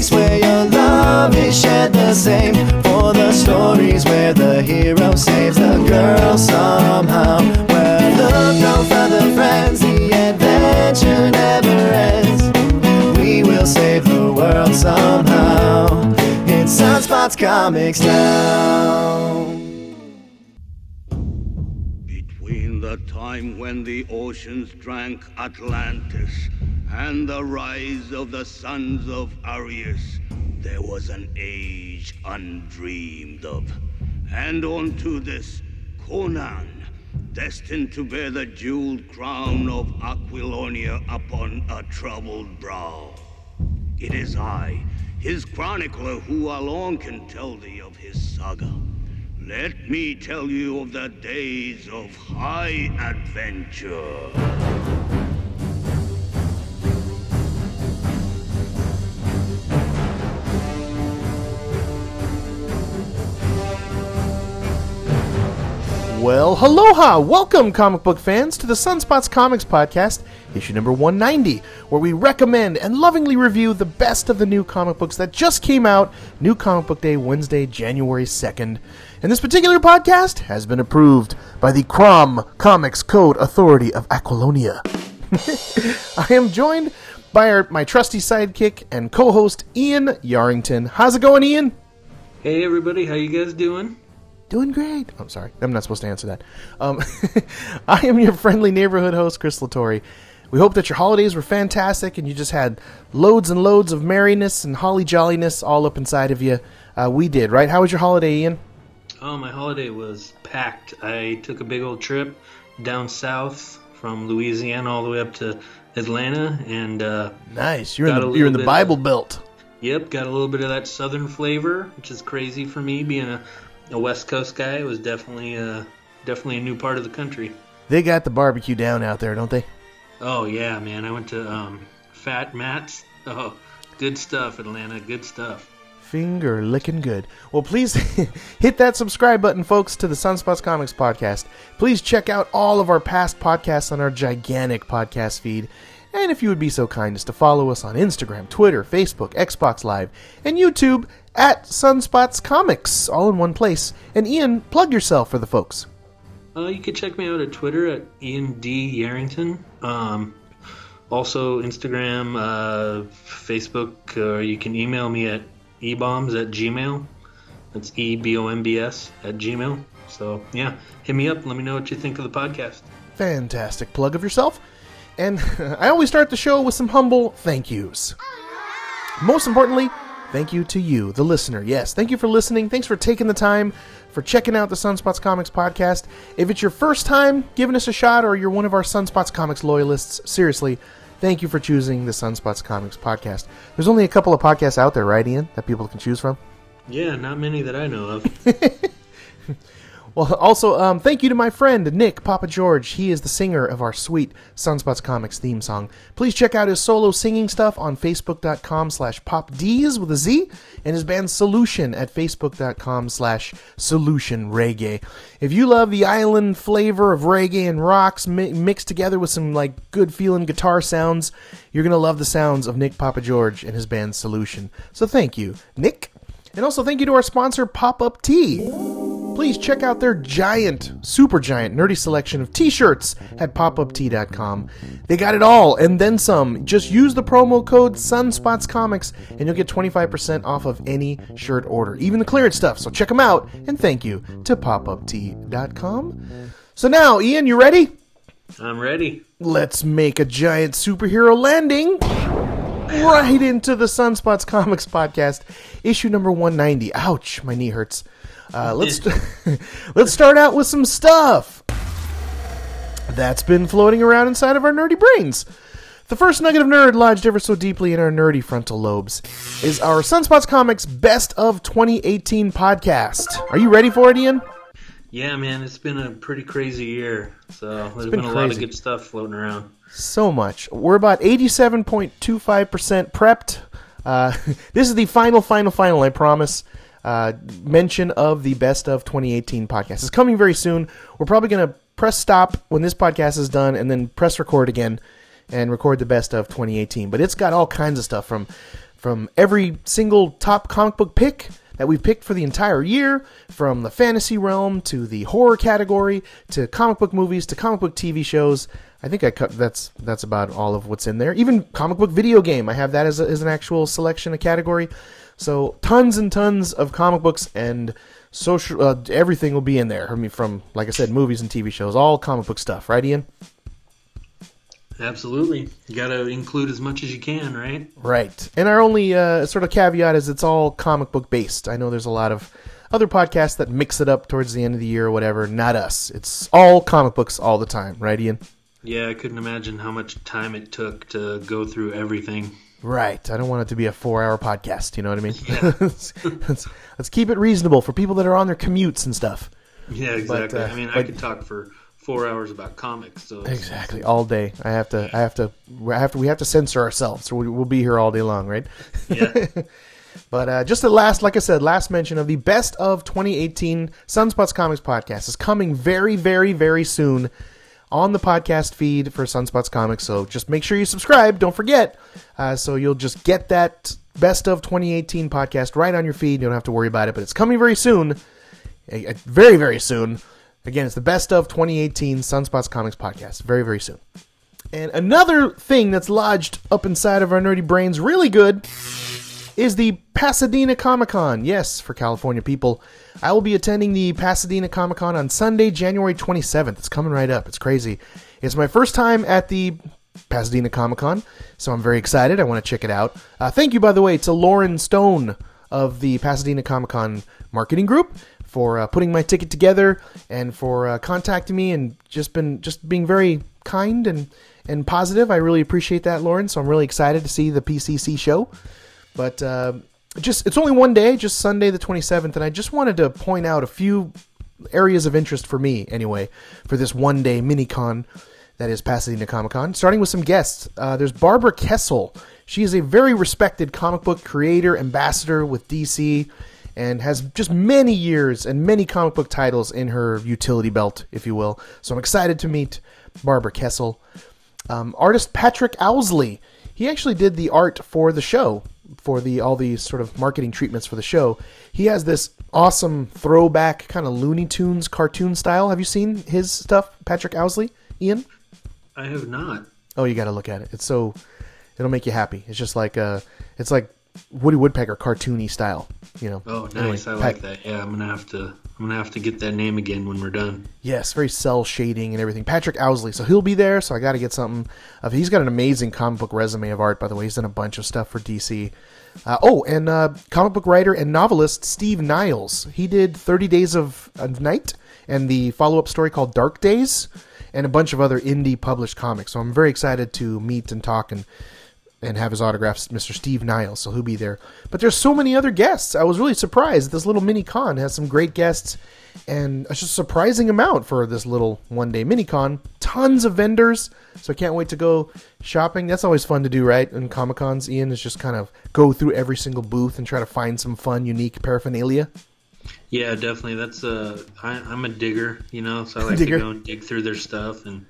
Comics, where your love is shared the same. For the stories where the hero saves the girl somehow. Where look no further, friends, the adventure never ends. We will save the world somehow. It's Sunspots Comics now. Between the time when the oceans drank Atlantis and the rise of the sons of Aryas, there was an age undreamed of. And unto this, Conan, destined to bear the jeweled crown of Aquilonia upon a troubled brow. It is I, his chronicler, who alone can tell thee of his saga. Let me tell you of the days of high adventure. Well, aloha! Welcome, comic book fans, to the Sunspots Comics Podcast, issue number 190, where we recommend and lovingly review the best of the new comic books that just came out, New Comic Book Day, Wednesday, January 2nd. And this particular podcast has been approved by the Crom Comics Code Authority of Aquilonia. I am joined by our, my trusty sidekick and co-host, Ian Yarrington. How's it going, Ian? Hey everybody, how you guys doing? Doing great. I'm sorry. I'm not supposed to answer that. Um, I am your friendly neighborhood host, Chris Latore. We hope that your holidays were fantastic and you just had loads and loads of merriness and holly jolliness all up inside of you. Uh, we did, right? How was your holiday, Ian? Oh, my holiday was packed. I took a big old trip down south from Louisiana all the way up to Atlanta, and uh, Nice. You're in the you're in the Bible of- Belt. yep, got a little bit of that southern flavor, which is crazy for me being a, a West Coast guy. It was definitely a, definitely a new part of the country. They got the barbecue down out there, don't they? Oh yeah, man, I went to um, Fat Matt's. Oh, good stuff, Atlanta. Good stuff. Finger licking good. Well, please hit that subscribe button, folks, to the Sunspots Comics podcast. Please check out all of our past podcasts on our gigantic podcast feed. And if you would be so kind as to follow us on Instagram, Twitter, Facebook, Xbox Live, and YouTube at Sunspots Comics, all in one place. And Ian, plug yourself for the folks. Uh, you can check me out at Twitter at Ian D Yarrington. Um, also Instagram, uh, Facebook, or you can email me at ebombs at gmail. That's E B O M B S at gmail. So yeah, hit me up. Let me know what you think of the podcast. Fantastic plug of yourself. And I always start the show with some humble thank yous. Most importantly, thank you to you, the listener. Yes, thank you for listening. Thanks for taking the time for checking out the Sunspots Comics podcast. If it's your first time giving us a shot or you're one of our Sunspots Comics loyalists, seriously, thank you for choosing the Sunspots Comics podcast. There's only a couple of podcasts out there, right, Ian, that people can choose from? Yeah, not many that I know of. Well, also, um, thank you to my friend Nick Papa George. He is the singer of our sweet Sunspots Comics theme song. Please check out his solo singing stuff on Facebook.com slash PopDs with a Z and his band Solution at Facebook.com slash Solution Reggae. If you love the island flavor of reggae and rocks mi- mixed together with some like good feeling guitar sounds, you're going to love the sounds of Nick Papa George and his band Solution. So thank you, Nick. And also thank you to our sponsor, Pop Up Tea please check out their giant, super giant, nerdy selection of t-shirts at popuptea.com. They got it all and then some. Just use the promo code SunspotsComics and you'll get 25% off of any shirt order, even the clearance stuff. So check them out and thank you to popuptea.com. So now, Ian, you ready? I'm ready. Let's make a giant superhero landing right into the Sunspots Comics podcast, issue number 190. Ouch, my knee hurts. Uh, let's let's start out with some stuff that's been floating around inside of our nerdy brains. The first nugget of nerd lodged ever so deeply in our nerdy frontal lobes is our Sunspots Comics Best of 2018 podcast. Are you ready for it, Ian? Yeah, man, it's been a pretty crazy year. So there's been been, a lot of good stuff floating around. So much. We're about 87.25% prepped. Uh, this is the final, final, final, I promise. Uh, mention of the best of 2018 podcast. It's coming very soon. We're probably going to press stop when this podcast is done and then press record again and record the best of 2018. But it's got all kinds of stuff from from every single top comic book pick that we've picked for the entire year, from the fantasy realm to the horror category to comic book movies to comic book TV shows. I think I cut that's that's about all of what's in there. Even comic book video game, I have that as, a, as an actual selection, a category. So tons and tons of comic books and social uh, everything will be in there. I mean, from like I said, movies and TV shows, all comic book stuff, right, Ian? Absolutely. You got to include as much as you can, right? Right. And our only uh, sort of caveat is it's all comic book based. I know there's a lot of other podcasts that mix it up towards the end of the year or whatever. Not us. It's all comic books all the time, right, Ian? Yeah, I couldn't imagine how much time it took to go through everything. Right. I don't want it to be a four-hour podcast. You know what I mean? let's, let's, let's keep it reasonable for people that are on their commutes and stuff. Yeah, exactly. uh, I mean, I but- could talk for four hours about comics. So Exactly, all day. I have to. I have to. I have to. We have to censor ourselves. So we- we'll be here all day long, right? Yeah. But uh, just the last, like I said, last mention of the best of 2018 Sunspots Comics podcast is coming very, very, very soon on the podcast feed for Sunspots Comics. So just make sure you subscribe. Don't forget. Uh, so you'll just get that best of 2018 podcast right on your feed. You don't have to worry about it. But it's coming very soon. Very, very soon. Again, it's the best of 2018 Sunspots Comics podcast. Very, very soon. And another thing that's lodged up inside of our nerdy brains really good is the Pasadena Comic Con. Yes, for California people. I will be attending the Pasadena Comic Con on Sunday, January 27th. It's coming right up. It's crazy. It's my first time at the Pasadena Comic Con, so I'm very excited. I want to check it out. Uh, thank you, by the way, to Lauren Stone of the Pasadena Comic Con marketing group for uh, putting my ticket together and for uh, contacting me and just been just being very kind and and positive. I really appreciate that, Lauren. So I'm really excited to see the PCC show. But uh, just it's only one day, just Sunday the 27th, and I just wanted to point out a few areas of interest for me anyway for this one day mini con that is Pasadena Comic Con. Starting with some guests, uh, there's Barbara Kesel. She is a very respected comic book creator, ambassador with DC, and has just many years and many comic book titles in her utility belt, if you will. So I'm excited to meet Barbara Kesel. Um, artist Patrick Owsley. He actually did the art for the show, for the all the sort of marketing treatments for the show. He has this awesome throwback kind of Looney Tunes cartoon style. Have you seen his stuff, Patrick Owsley? Ian? I have not. Oh, you got to look at it. It's so it'll make you happy. It's just like uh, it's like Woody Woodpecker cartoony style. You know. Oh, Anyway, nice. I Pat- like that. Yeah, I'm gonna have to. I'm gonna have to get that name again when we're done. Yes, very cell shading and everything. Patrick Owsley, so he'll be there. So I got to get something. Of, he's got an amazing comic book resume of art, by the way. He's done a bunch of stuff for DC. Uh, oh, and uh, comic book writer and novelist Steve Niles. He did Thirty Days of Night and the follow-up story called Dark Days, and a bunch of other indie published comics. So I'm very excited to meet and talk and and have his autographs, Mr. Steve Niles, so he'll be there. But there's so many other guests. I was really surprised. This little mini con has some great guests, and it's just a surprising amount for this little one day mini con. Tons of vendors, so I can't wait to go shopping. That's always fun to do, right? In Comic Cons, Ian is just kind of go through every single booth and try to find some fun, unique paraphernalia. Yeah, definitely. That's uh, I, I'm a digger, you know, so I like Digger. to go and dig through their stuff and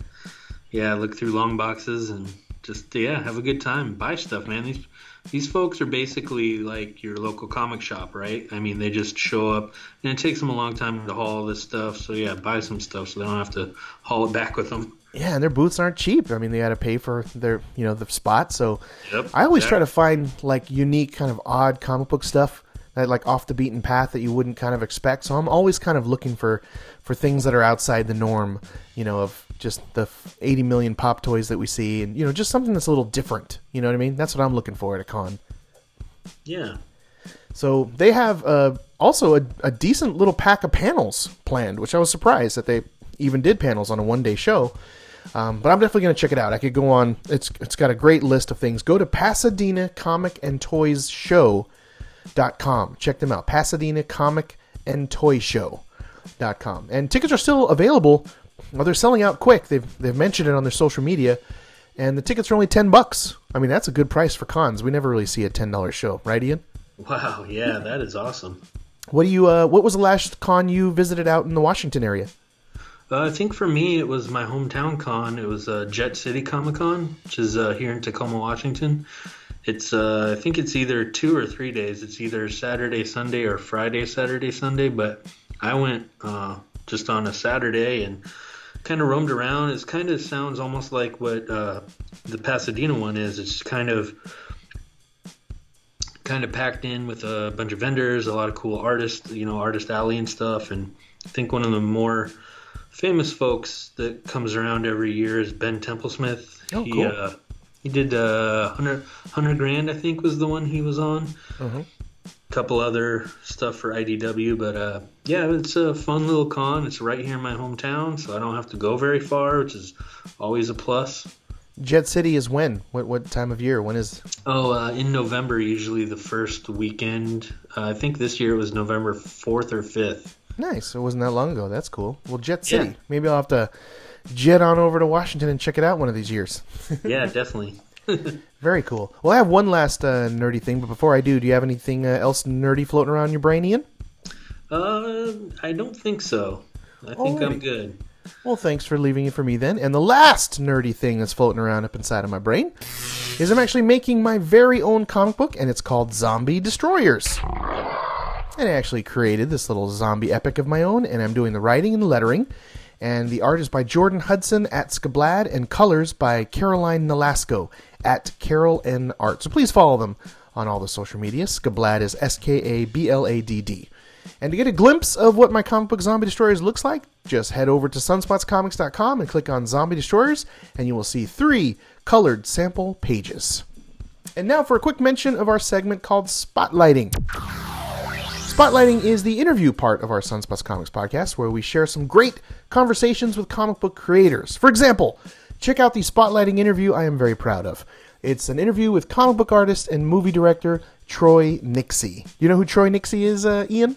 yeah, look through long boxes and just yeah, have a good time. Buy stuff, man. These these folks are basically like your local comic shop, right? I mean, they just show up and it takes them a long time to haul all this stuff. So yeah, buy some stuff so they don't have to haul it back with them. Yeah, and their booths aren't cheap. I mean, they got to pay for their, you know, the spot. So Yep, I always try to find like unique, kind of odd comic book stuff that like off the beaten path that you wouldn't kind of expect. So I'm always kind of looking for for things that are outside the norm. You know, of just the 80 million pop toys that we see, and you know, just something that's a little different. You know what I mean? That's what I'm looking for at a con. Yeah. So they have uh, also a, a decent little pack of panels planned, which I was surprised that they even did panels on a one day show. Um, but I'm definitely going to check it out. I could go on. It's it's got a great list of things. Go to Pasadena Comic and Toys Show.com. Check them out. Pasadena Comic and Toy Show.com. And tickets are still available. Well, they're selling out quick. They've they've mentioned it on their social media. And the tickets are only ten bucks. I mean, that's a good price for cons. We never really see a ten dollar show, right, Ian? Wow. Yeah, that is awesome. What do you? Uh, what was the last con you visited out in the Washington area? Uh, I think for me, it was my hometown con. It was uh, Jet City Comic Con, which is uh, here in Tacoma, Washington. It's uh, I think it's either two or three days. It's either Saturday, Sunday, or Friday, Saturday, Sunday. But I went uh, just on a Saturday and kind of roamed around. It kind of sounds almost like what uh, the Pasadena one is. It's kind of kind of packed in with a bunch of vendors, a lot of cool artists, you know, artist alley and stuff. And I think one of the more famous folks that comes around every year is Ben Templesmith. Oh, he, cool. uh, he did uh, 100, 100 Grand, I think, was the one he was on. Mhm. couple other stuff for IDW, but uh, yeah, it's a fun little con. It's right here in my hometown, so I don't have to go very far, which is always a plus. Jet City is when? What what time of year? When is? Oh, uh, in November, usually the first weekend. Uh, I think this year it was November 4th or 5th. Nice. It wasn't that long ago. That's cool. Well, Jet City. Yeah. Maybe I'll have to jet on over to Washington and check it out one of these years. Yeah, definitely. Very cool. Well, I have one last uh, nerdy thing, but before I do, do you have anything uh, else nerdy floating around your brain, Ian? Uh, I don't think so. I think I'm good. Well, thanks for leaving it for me then. And the last nerdy thing that's floating around up inside of my brain is I'm actually making my very own comic book, and it's called Zombie Destroyers. And I actually created this little zombie epic of my own, and I'm doing the writing and the lettering. And the art is by Jordan Hudson at Skabladd, and colors by Caroline Nolasco at Carol N Art. So please follow them on all the social media. Skabladd is S K A B L A D D. And to get a glimpse of what my comic book Zombie Destroyers looks like, just head over to sunspotscomics.com and click on Zombie Destroyers, and you will see three colored sample pages. And now for a quick mention of our segment called Spotlighting. Spotlighting is the interview part of our Sunspots Comics podcast, where we share some great conversations with comic book creators. For example, check out the Spotlighting interview I am very proud of. It's an interview with comic book artist and movie director Troy Nixey. You know who Troy Nixey is, uh, Ian?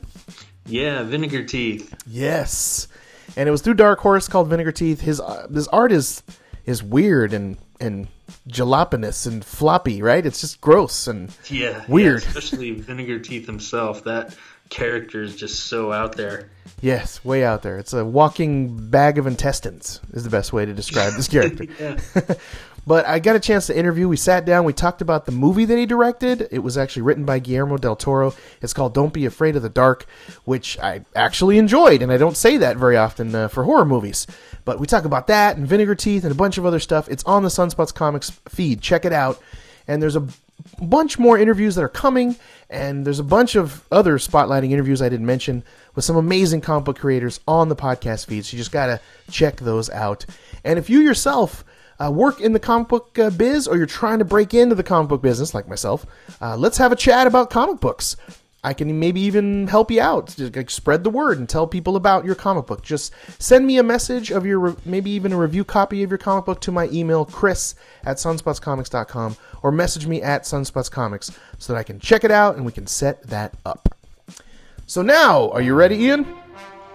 Yeah, Vinegar Teeth. Yes, and it was through Dark Horse called Vinegar Teeth. His uh, his art is is weird and and jalapinous and floppy, right? It's just gross and Yeah. Weird. yeah, especially Vinegar Teeth himself. That character is just so out there. yes, way out there. It's a walking bag of intestines is the best way to describe this character. But I got a chance to interview. We sat down. We talked about the movie that he directed. It was actually written by Guillermo del Toro. It's called Don't Be Afraid of the Dark, which I actually enjoyed. And I don't say that very often uh, for horror movies. But we talk about that and Vinegar Teeth and a bunch of other stuff. It's on the Sunspots Comics feed. Check it out. And there's a bunch more interviews that are coming. And there's a bunch of other spotlighting interviews I didn't mention with some amazing comic book creators on the podcast feed. So you just got to check those out. And if you yourself uh, work in the comic book uh, biz or you're trying to break into the comic book business like myself, uh, let's have a chat about comic books. I can maybe even help you out. Just like, spread the word and tell people about your comic book. Just send me a message of your, re- maybe even a review copy of your comic book to my email, chris at sunspotscomics.com, or message me at sunspotscomics so that I can check it out and we can set that up. So now, are you ready, Ian?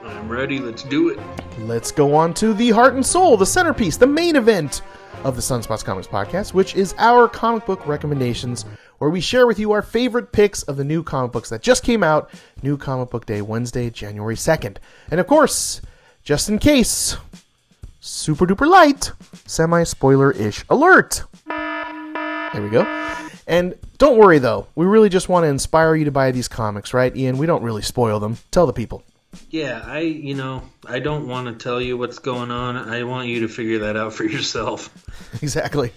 I'm ready. Let's do it. Let's go on to the heart and soul, the centerpiece, the main event of the Sunspots Comics podcast, which is our comic book recommendations, where we share with you our favorite picks of the new comic books that just came out, New Comic Book Day, Wednesday, January 2nd. And of course, just in case, super duper light, semi spoiler ish alert. There we go. And don't worry though, we really just want to inspire you to buy these comics, right, Ian? We don't really spoil them. Tell the people. Yeah, I, you know, I don't want to tell you what's going on. I want you to figure that out for yourself. exactly.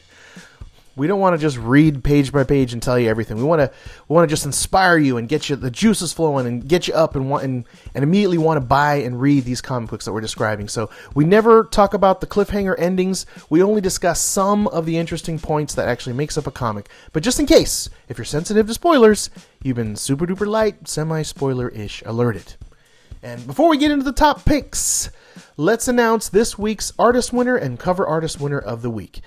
We don't want to just read page by page and tell you everything. We want to we want to just inspire you and get you the juices flowing and get you up and want and, and immediately want to buy and read these comic books that we're describing. So we never talk about the cliffhanger endings. We only discuss some of the interesting points that actually makes up a comic. But just in case, if you're sensitive to spoilers, you've been super duper light, semi spoiler ish alerted. And before we get into the top picks, let's announce this week's artist winner and cover artist winner of the week.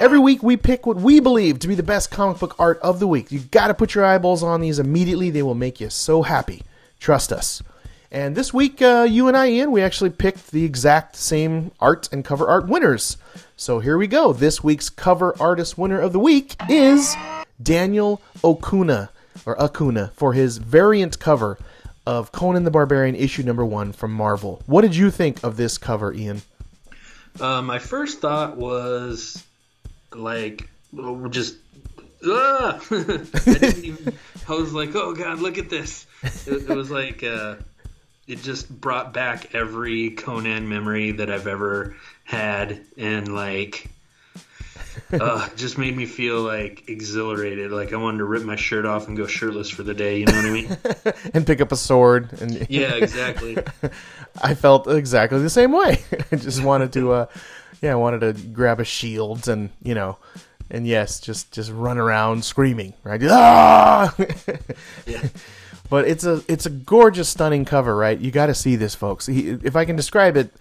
Every week we pick what we believe to be the best comic book art of the week. You got to put your eyeballs on these immediately. They will make you so happy. Trust us. And this week, uh, you and I, Ian, we actually picked the exact same art and cover art winners. So here we go. This week's cover artist winner of the week is Daniel Okuna, or Acuna, for his variant cover of Conan the Barbarian issue number one from Marvel. What did you think of this cover, Ian? Uh, my first thought was like, just ah! I even. I was like, oh god, look at this. It, it was like uh, it just brought back every Conan memory that I've ever had, and like. uh, just made me feel like exhilarated. Like I wanted to rip my shirt off and go shirtless for the day. You know what I mean? and pick up a sword and yeah, exactly. I felt exactly the same way. I just wanted to, uh, yeah, I wanted to grab a shield and you know, and yes, just just run around screaming, right? Ah! Yeah. But it's a it's a gorgeous, stunning cover, right? You got to see this, folks. He, if I can describe it,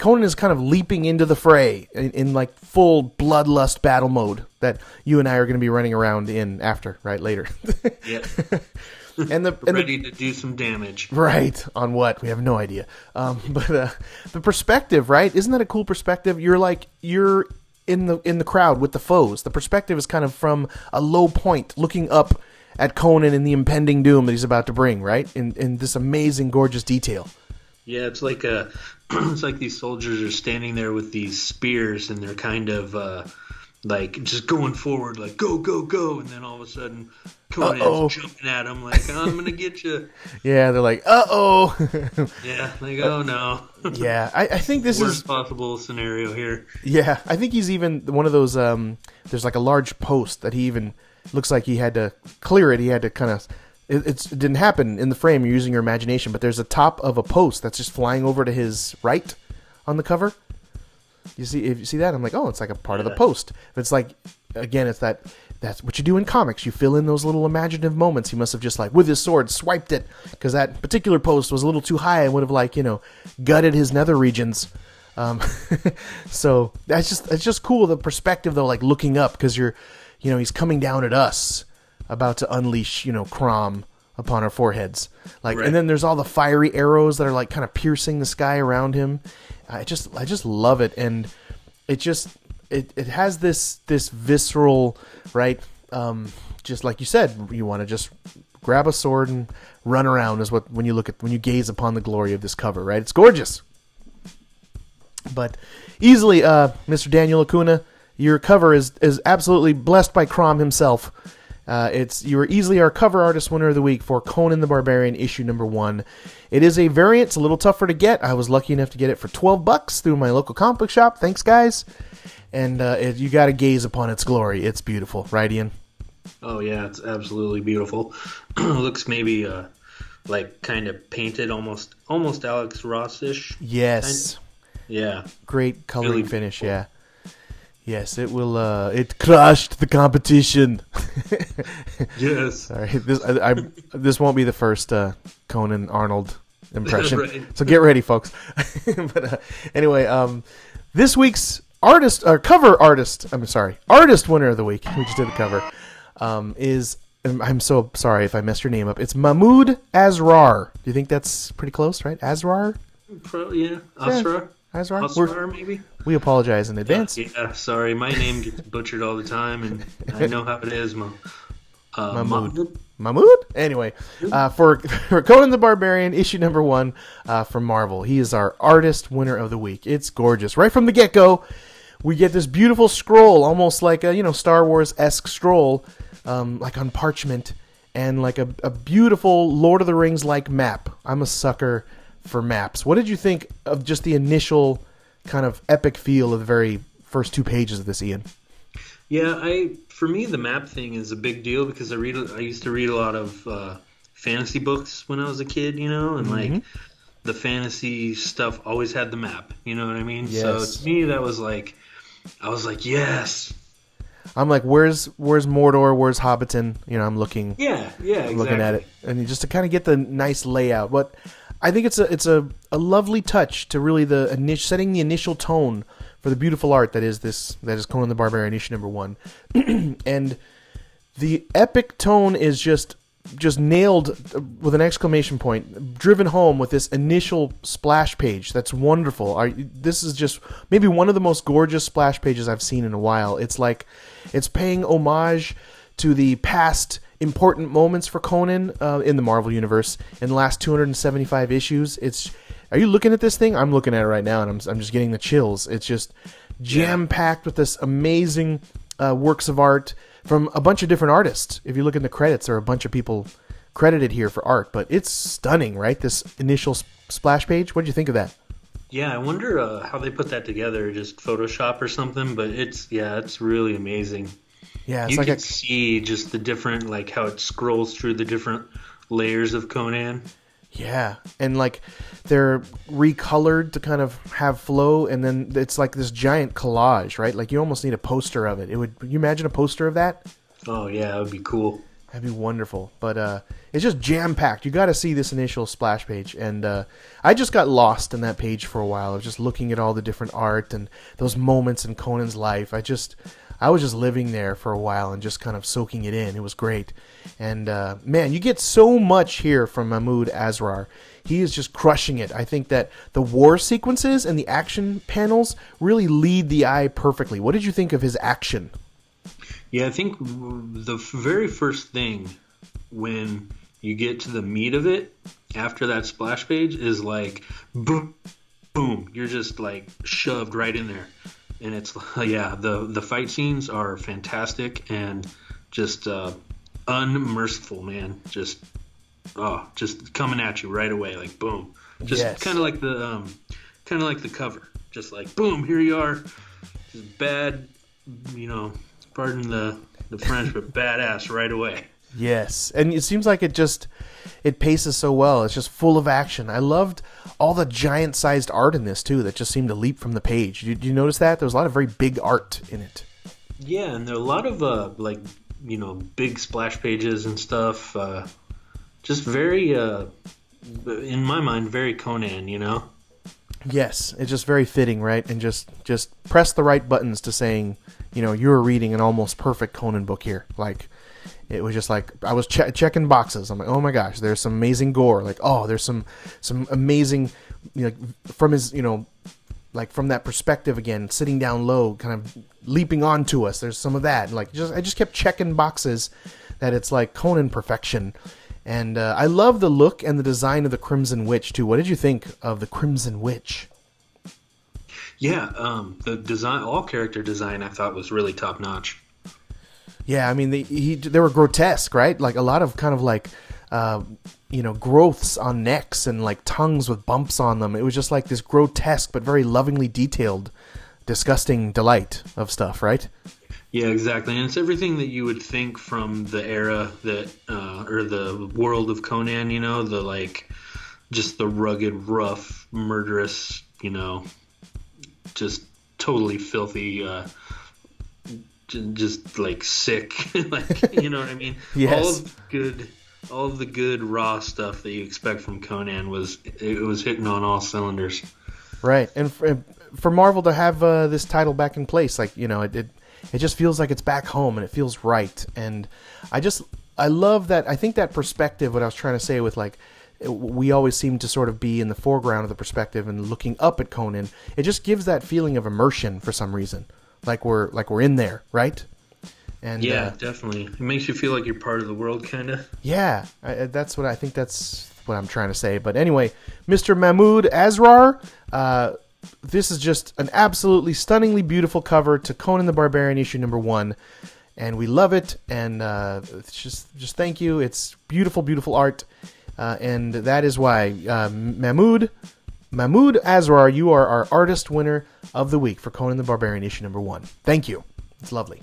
Conan is kind of leaping into the fray in, in like full bloodlust battle mode that you and I are going to be running around in after, right later. Yeah. and the and the, Ready to do some damage. Right. On what? We have no idea. Um, but uh, the perspective, right? Isn't that a cool perspective? You're like you're in the in the crowd with the foes. The perspective is kind of from a low point, looking up at Conan and the impending doom that he's about to bring. Right. In in this amazing, gorgeous detail. Yeah, it's like uh it's like these soldiers are standing there with these spears and they're kind of uh, like just going forward, like go go go, and then all of a sudden Conan's Uh-oh. jumping at them like I'm gonna get you. Yeah. They're like, uh oh. Yeah, like oh no, yeah. I, I think this is. worst is possible scenario here. Yeah, I think he's even one of those. Um, there's like a large post that he even looks like he had to clear it. He had to kind of. It, it's, it didn't happen in the frame. You're using your imagination, but there's a top of a post that's just flying over to his right on the cover. You see, if you see that, I'm like, oh, it's like a part of the post. But it's like, again, it's that. That's what you do in comics. You fill in those little imaginative moments. He must have just like with his sword swiped it because that particular post was a little too high and would have like you know gutted his nether regions. Um, so that's just that's just cool. The perspective though, like looking up because you're, you know, he's coming down at us, about to unleash you know Crom upon our foreheads. Like, Right. and then there's all the fiery arrows that are like kind of piercing the sky around him. I just I just love it, and it just it it has this this visceral right. Um, just like you said, you want to just grab a sword and run around is what when you look at when you gaze upon the glory of this cover, right? It's gorgeous. But easily, uh, Mr. Daniel Acuna, your cover is is absolutely blessed by Crom himself. Uh, it's you are easily our cover artist winner of the week for Conan the Barbarian issue number one. It is a variant; it's a little tougher to get. I was lucky enough to get it for twelve bucks through my local comic book shop. Thanks, guys. And uh, it, you got to gaze upon its glory. It's beautiful, right, Ian? Oh yeah, it's absolutely beautiful. Looks maybe uh like kind of painted, almost almost Alex Ross-ish. Yes. Yeah, great coloring Really finish yeah yes it will uh it crushed the competition yes. sorry this I, I this won't be the first uh conan arnold impression Right. so get ready folks but uh, anyway um this week's artist or cover artist i'm sorry artist winner of the week we just did the cover um is I'm- I'm so sorry if I messed your name up. It's Mahmoud Azrar. Do you think that's pretty close, right? Azrar? Pro, yeah, Asra. Azrar? We're- maybe. we apologize in advance. Yeah, sorry, my name gets butchered all the time, and I know how it is, Mo. Uh, Mahmoud. Mahmoud. Mahmoud? Anyway, uh, for, for Conan the Barbarian, issue number one uh, from Marvel. He is our artist winner of the week. It's gorgeous. Right from the get go, we get this beautiful scroll, almost like a you know Star Wars esque scroll, um, like on parchment, and like a, a beautiful Lord of the Rings like map. I'm a sucker for maps. What did you think of just the initial kind of epic feel of the very first two pages of this, Ian? Yeah, I for me the map thing is a big deal because I read I used to read a lot of uh, fantasy books when I was a kid, you know, and Mm-hmm. like the fantasy stuff always had the map. You know what I mean? Yes. So to me that was like, I was like, yes, I'm like, where's where's Mordor? Where's Hobbiton? You know, I'm looking. yeah, yeah, exactly. looking at it, and just to kind of get the nice layout. But I think it's a it's a, a lovely touch to really the setting the initial tone for the beautiful art that is this that is Conan the Barbarian issue number one, and the epic tone is just just nailed uh, with an exclamation point, driven home with this initial splash page. That's wonderful. I, this is just maybe one of the most gorgeous splash pages I've seen in a while. It's like it's paying homage to the past important moments for Conan uh, in the Marvel universe in the last 275 issues. It's are you looking at this thing? I'm looking at it right now, and I'm I'm just getting the chills. It's just jam packed with this amazing uh, works of art from a bunch of different artists. If you look in the credits, there are a bunch of people credited here for art, but it's stunning, right? This initial s- splash page. What did you think of that? Yeah, I wonder uh, how they put that together, just Photoshop or something. But it's yeah, it's really amazing. Yeah, it's you like can a, see just the different, like how it scrolls through the different layers of Conan. yeah, and like they're recolored to kind of have flow, and then it's like this giant collage, right? Like you almost need a poster of it. It would. You imagine a poster of that? Oh yeah, that would be cool. That'd be wonderful. But uh, it's just jam packed. You got to see this initial splash page. And uh, I just got lost in that page for a while. I was just looking at all the different art and those moments in Conan's life. I just, I was just living there for a while and just kind of soaking it in. It was great. And uh, man, you get so much here from Mahmoud Azrar. He is just crushing it. I think that the war sequences and the action panels really lead the eye perfectly. What did you think of his action? Yeah, I think the very first thing when you get to the meat of it after that splash page is like boom, boom. You're just like shoved right in there, and it's yeah. The the fight scenes are fantastic and just uh, unmerciful, man. Just oh, just coming at you right away, like boom. Just Yes. kind of like the um, kind of like the cover, just like boom. Here you are, just bad, you know. Pardon the the French, but badass right away. Yes, and it seems like it just it paces so well. It's just full of action. I loved all the giant-sized art in this too. That just seemed to leap from the page. Did you notice that? There was a lot of very big art in it. Yeah, and there are a lot of uh, like you know big splash pages and stuff. Uh, just very, uh, in my mind, very Conan. You know. Yes, it's just very fitting, right? And just just press the right buttons to saying, you know, you're reading an almost perfect Conan book here. Like it was just like I was che- checking boxes. I'm like, oh my gosh, there's some amazing gore. Like, oh, there's some some amazing, you know, from his, you know, like from that perspective again, sitting down low, kind of leaping onto us. There's some of that. Like, just I just kept checking boxes that it's like Conan perfection. And uh, I love the look and the design of the Crimson Witch too. What did you think of the Crimson Witch? Yeah, um, the design, all character design, I thought was really top notch. Yeah, I mean they he they were grotesque, right? Like a lot of kind of like uh, you know growths on necks and like tongues with bumps on them. It was just like this grotesque but very lovingly detailed, disgusting delight of stuff, right? Yeah, exactly, and it's everything that you would think from the era that, uh, or the world of Conan. You know, the like, just the rugged, rough, murderous. You know, just totally filthy. Uh, just like sick, like you know what I mean. Yes. All of the good, all of the good raw stuff that you expect from Conan was it was hitting on all cylinders. Right, and for, for Marvel to have uh, this title back in place, like you know, it, it it just feels like it's back home and it feels right. And I just I love that. I think that perspective. What I was trying to say with like we always seem to sort of be in the foreground of the perspective and looking up at Conan. It just gives that feeling of immersion for some reason, like we're like we're in there, right? And Yeah, uh, definitely. It makes you feel like you're part of the world, kind of. yeah, I, that's what I think. That's what I'm trying to say. But anyway, Mr. Mahmoud Azrar. uh, this is just an absolutely stunningly beautiful cover to Conan the Barbarian issue number one, and we love it. And uh, it's just, just thank you. It's beautiful, beautiful art, uh, and that is why uh, Mahmoud. Mahmoud Asrar, you are our artist winner of the week for Conan the Barbarian issue number one. Thank you. It's lovely.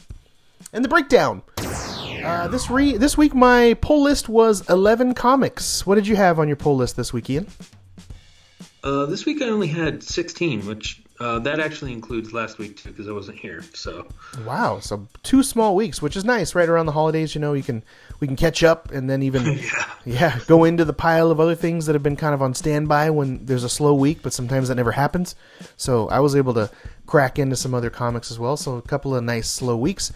And the breakdown. Uh, this re- this week my poll list was 11 comics. What did you have on your poll list this week, Ian? Uh, this week I only had 16, which uh, that actually includes last week too, because I wasn't here. So Wow, so two small weeks, which is nice. Right around the holidays, you know, you can we can catch up and then even yeah, yeah go into the pile of other things that have been kind of on standby when there's a slow week, but sometimes that never happens. So I was able to crack into some other comics as well. So a couple of nice slow weeks.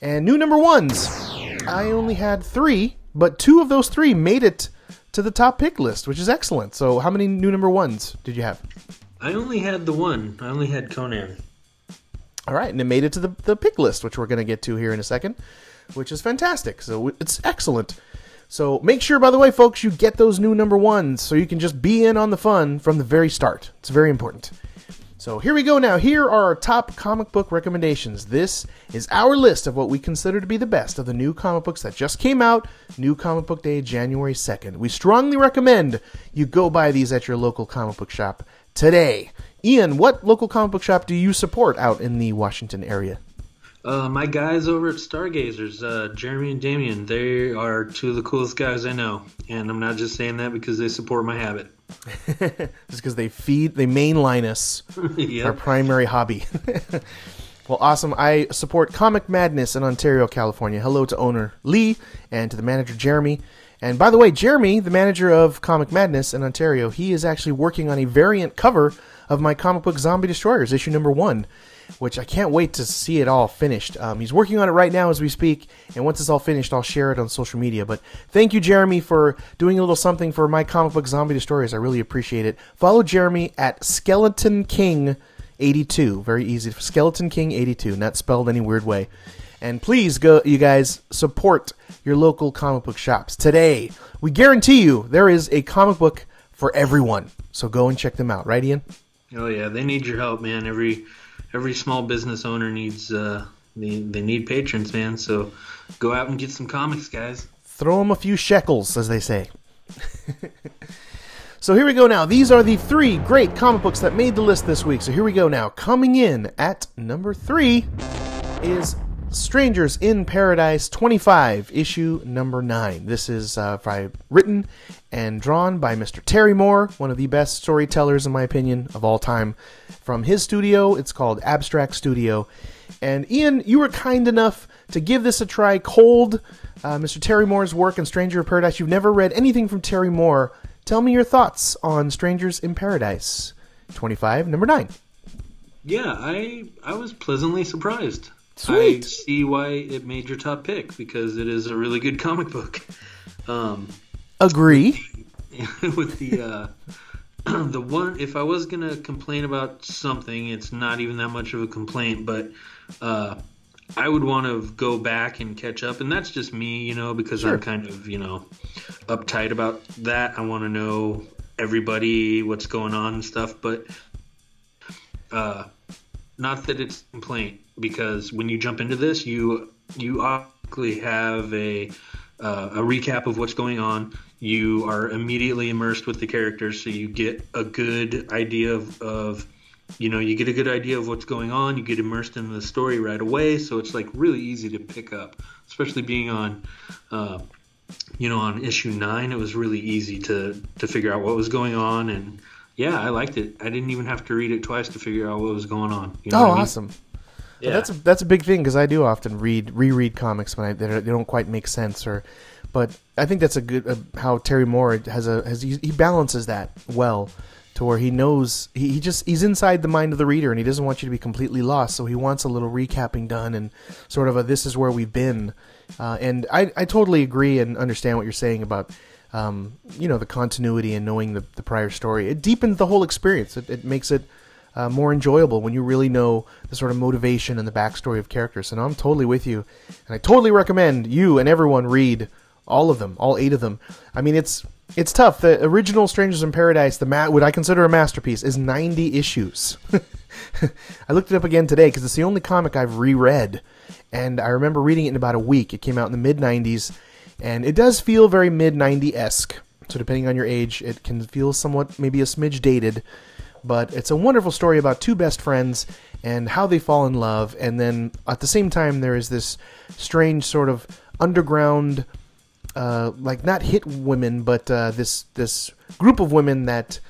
And new number ones, I only had three, but two of those three made it to the top pick list, which is excellent. So how many new number ones did you have? I only had the one. I only had Conan. All right, and it made it to the, the pick list, which we're going to get to here in a second, which is fantastic. So it's excellent. So make sure, by the way, folks, you get those new number ones so you can just be in on the fun from the very start. It's very important. So here we go now. Here are our top comic book recommendations. This is our list of what we consider to be the best of the new comic books that just came out. New Comic Book Day, January 2nd. We strongly recommend you go buy these at your local comic book shop today. Ian, what local comic book shop do you support out in the Washington area? Uh, my guys over at Stargazers, uh, Jeremy and Damien, they are two of the coolest guys I know, and I'm not just saying that because they support my habit. Just because they feed, they mainline us, our primary hobby. well, awesome. I support Comic Madness in Ontario, California. Hello to owner Lee and to the manager Jeremy. And by the way, Jeremy, the manager of Comic Madness in Ontario, he is actually working on a variant cover of my comic book Zombie Destroyers, issue number one, which I can't wait to see it all finished. Um, he's working on it right now as we speak, and once it's all finished, I'll share it on social media. But thank you, Jeremy, for doing a little something for my comic book Zombie Destroyers. I really appreciate it. Follow Jeremy at Skeleton King. 82 very easy skeleton king 82 not spelled any weird way and please go you guys support your local comic book shops today we guarantee you there is a comic book for everyone so go and check them out right ian Oh yeah, they need your help, man. Every every small business owner needs uh, they they need patrons, man. So go out and get some comics, guys. throw them a few shekels, as they say. so here we go now. These are the three great comic books that made the list this week. So here we go now. Coming in at number three is Strangers in Paradise 25, issue number 9. This is uh, by, written and drawn by Mr. Terry Moore, one of the best storytellers, in my opinion, of all time. From his studio, it's called Abstract Studio. And Ian, you were kind enough to give this a try cold. Uh, Mr. Terry Moore's work in Stranger of Paradise. You've never read anything from Terry Moore. Tell me your thoughts on Strangers in Paradise 25, number 9. Yeah, I I was pleasantly surprised. I see why it made your top pick because it is a really good comic book. Um, Agree. with the uh, the one, if I was gonna complain about something, it's not even that much of a complaint, but uh, I would want to go back and catch up, and that's just me, you know, because Sure. I'm kind of you know uptight about that. I want to know everybody what's going on and stuff, but uh, not that it's a complaint because when you jump into this, you you automatically have a uh, a recap of what's going on. You are immediately immersed with the characters, so you get a good idea of, of you know you get a good idea of what's going on. You get immersed in the story right away, so it's like really easy to pick up, especially being on. Uh, you know, on issue nine, it was really easy to to figure out what was going on, and yeah, I liked it. I didn't even have to read it twice to figure out what was going on. You know Oh, I mean? awesome. Yeah. That's a, that's a big thing because I do often read reread comics when I, they don't- they don't quite make sense or, but I think that's a good uh, how Terry Moore has a has he, he balances that well to where he knows he, he just he's inside the mind of the reader and he doesn't want you to be completely lost. So he wants a little recapping done and sort of a this is where we've been. Uh, and I, I totally agree and understand what you're saying about um, you know the continuity and knowing the, the prior story. It deepens the whole experience. It, it makes it uh, more enjoyable when you really know the sort of motivation and the backstory of characters. And I'm totally with you, and I totally recommend you and everyone read all of them, all eight of them. I mean, it's it's tough. The original Strangers in Paradise, the mat, what I consider a masterpiece, is 90 issues. I looked it up again today because it's the only comic I've reread, and I remember reading it in about a week. It came out in the mid 90s, and it does feel very mid 90 esque. So depending on your age, it can feel somewhat maybe a smidge dated but it's a wonderful story about two best friends and how they fall in love. And then at the same time there is this strange sort of underground uh, like not hit women but uh, this this group of women that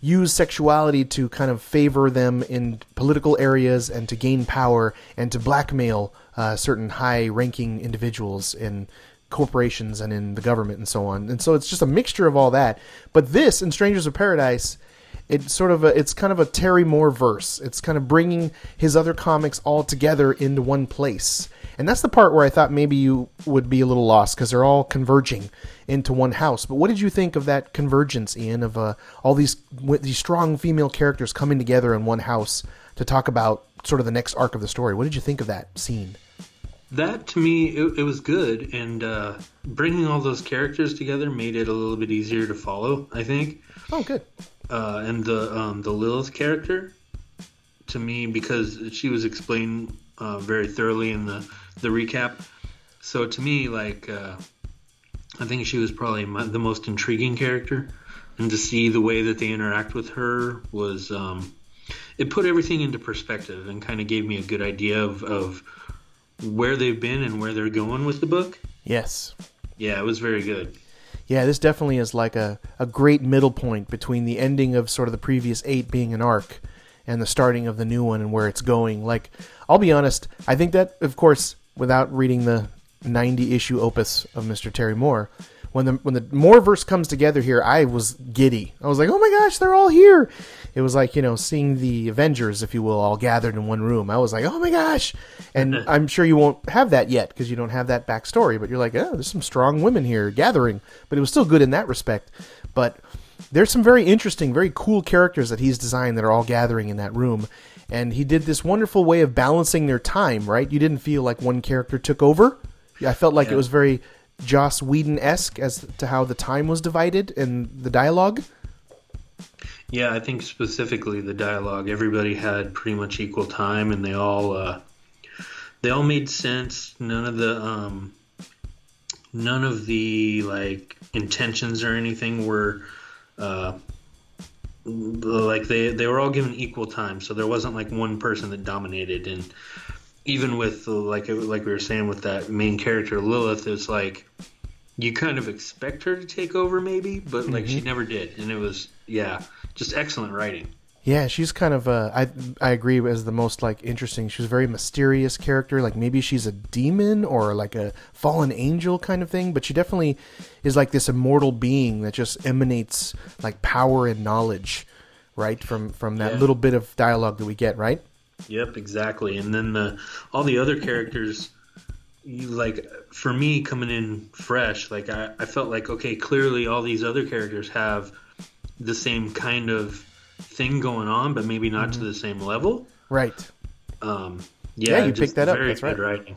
use sexuality to kind of favor them in political areas and to gain power and to blackmail uh, certain high ranking individuals in corporations and in the government and so on. And so it's just a mixture of all that. But this in strangers of paradise it's sort of a it's kind of a Terry Moore verse. It's kind of bringing his other comics all together into one place. And that's the part where I thought maybe you would be a little lost because they're all converging into one house. But what did you think of that convergence, Ian, of uh, all these these strong female characters coming together in one house to talk about sort of the next arc of the story? What did you think of that scene? That to me, it, it was good, and uh, bringing all those characters together made it a little bit easier to follow. I think, Oh, good. Uh, and the um, the Lilith character, to me because she was explained uh, very thoroughly in the the recap. So to me, like uh, I think she was probably my, the most intriguing character, and to see the way that they interact with her was um, it put everything into perspective and kind of gave me a good idea of, of where they've been and where they're going with the book. Yes. Yeah, it was very good. Yeah, this definitely is like a, a great middle point between the ending of sort of the previous eight being an arc and the starting of the new one and where it's going. Like, I'll be honest, I think that, of course, without reading the 90 issue opus of Mr. Terry Moore, when the when the Mooreverse comes together here, I was giddy. I was like, "Oh my gosh, they're all here!" It was like you know seeing the Avengers, if you will, all gathered in one room. I was like, "Oh my gosh!" And I'm sure you won't have that yet because you don't have that backstory. But you're like, "Oh, there's some strong women here gathering." But it was still good in that respect. But there's some very interesting, very cool characters that he's designed that are all gathering in that room. And he did this wonderful way of balancing their time, right? You didn't feel like one character took over. I felt like it was very Joss Whedon esque as to how the time was divided and the dialogue. Yeah, I think specifically the dialogue. Everybody had pretty much equal time, and they all uh, they all made sense. None of the um, none of the like intentions or anything were uh, like they they were all given equal time. So there wasn't like one person that dominated. And even with like like we were saying with that main character Lilith, it's like you kind of expect her to take over maybe, but like she never did, and it was yeah, just excellent writing. Yeah, she's kind of uh, I I agree as the most like interesting. She's a very mysterious character. Like maybe she's a demon or like a fallen angel kind of thing, but she definitely is like this immortal being that just emanates like power and knowledge, right? From from that Yeah. little bit of dialogue that we get, right? Yep, exactly. And then the all the other characters, you like for me coming in fresh, like I, I felt like okay, clearly all these other characters have the same kind of thing going on, but maybe not to the same level. Right. Um, Yeah, yeah, you picked that up. Very That's good right. writing.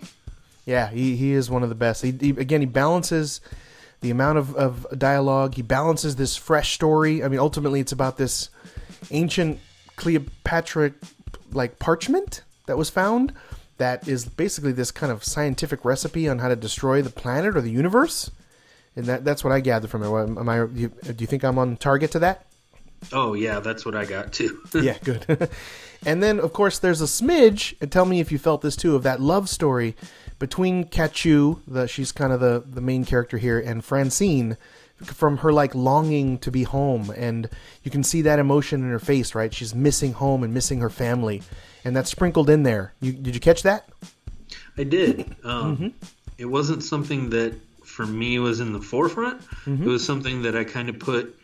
Yeah, he, he is one of the best. He, he again he balances the amount of, of dialogue. He balances this fresh story. I mean, ultimately, it's about this ancient Cleopatra like parchment that was found. That is basically this kind of scientific recipe on how to destroy the planet or the universe. And that, that's what I gather from it. Am I? Do you, do you think I'm on target to that? Oh yeah, that's what I got too. yeah, good. and then, of course, there's a smidge, and tell me if you felt this too, of that love story between Katchoo, the she's kind of the the main character here, and Francine, from her like longing to be home, and you can see that emotion in her face, right? She's missing home and missing her family, and that's sprinkled in there. You did you catch that? I did. Um, Mm-hmm. It wasn't something that for me was in the forefront. Mm-hmm. It was something that I kind of put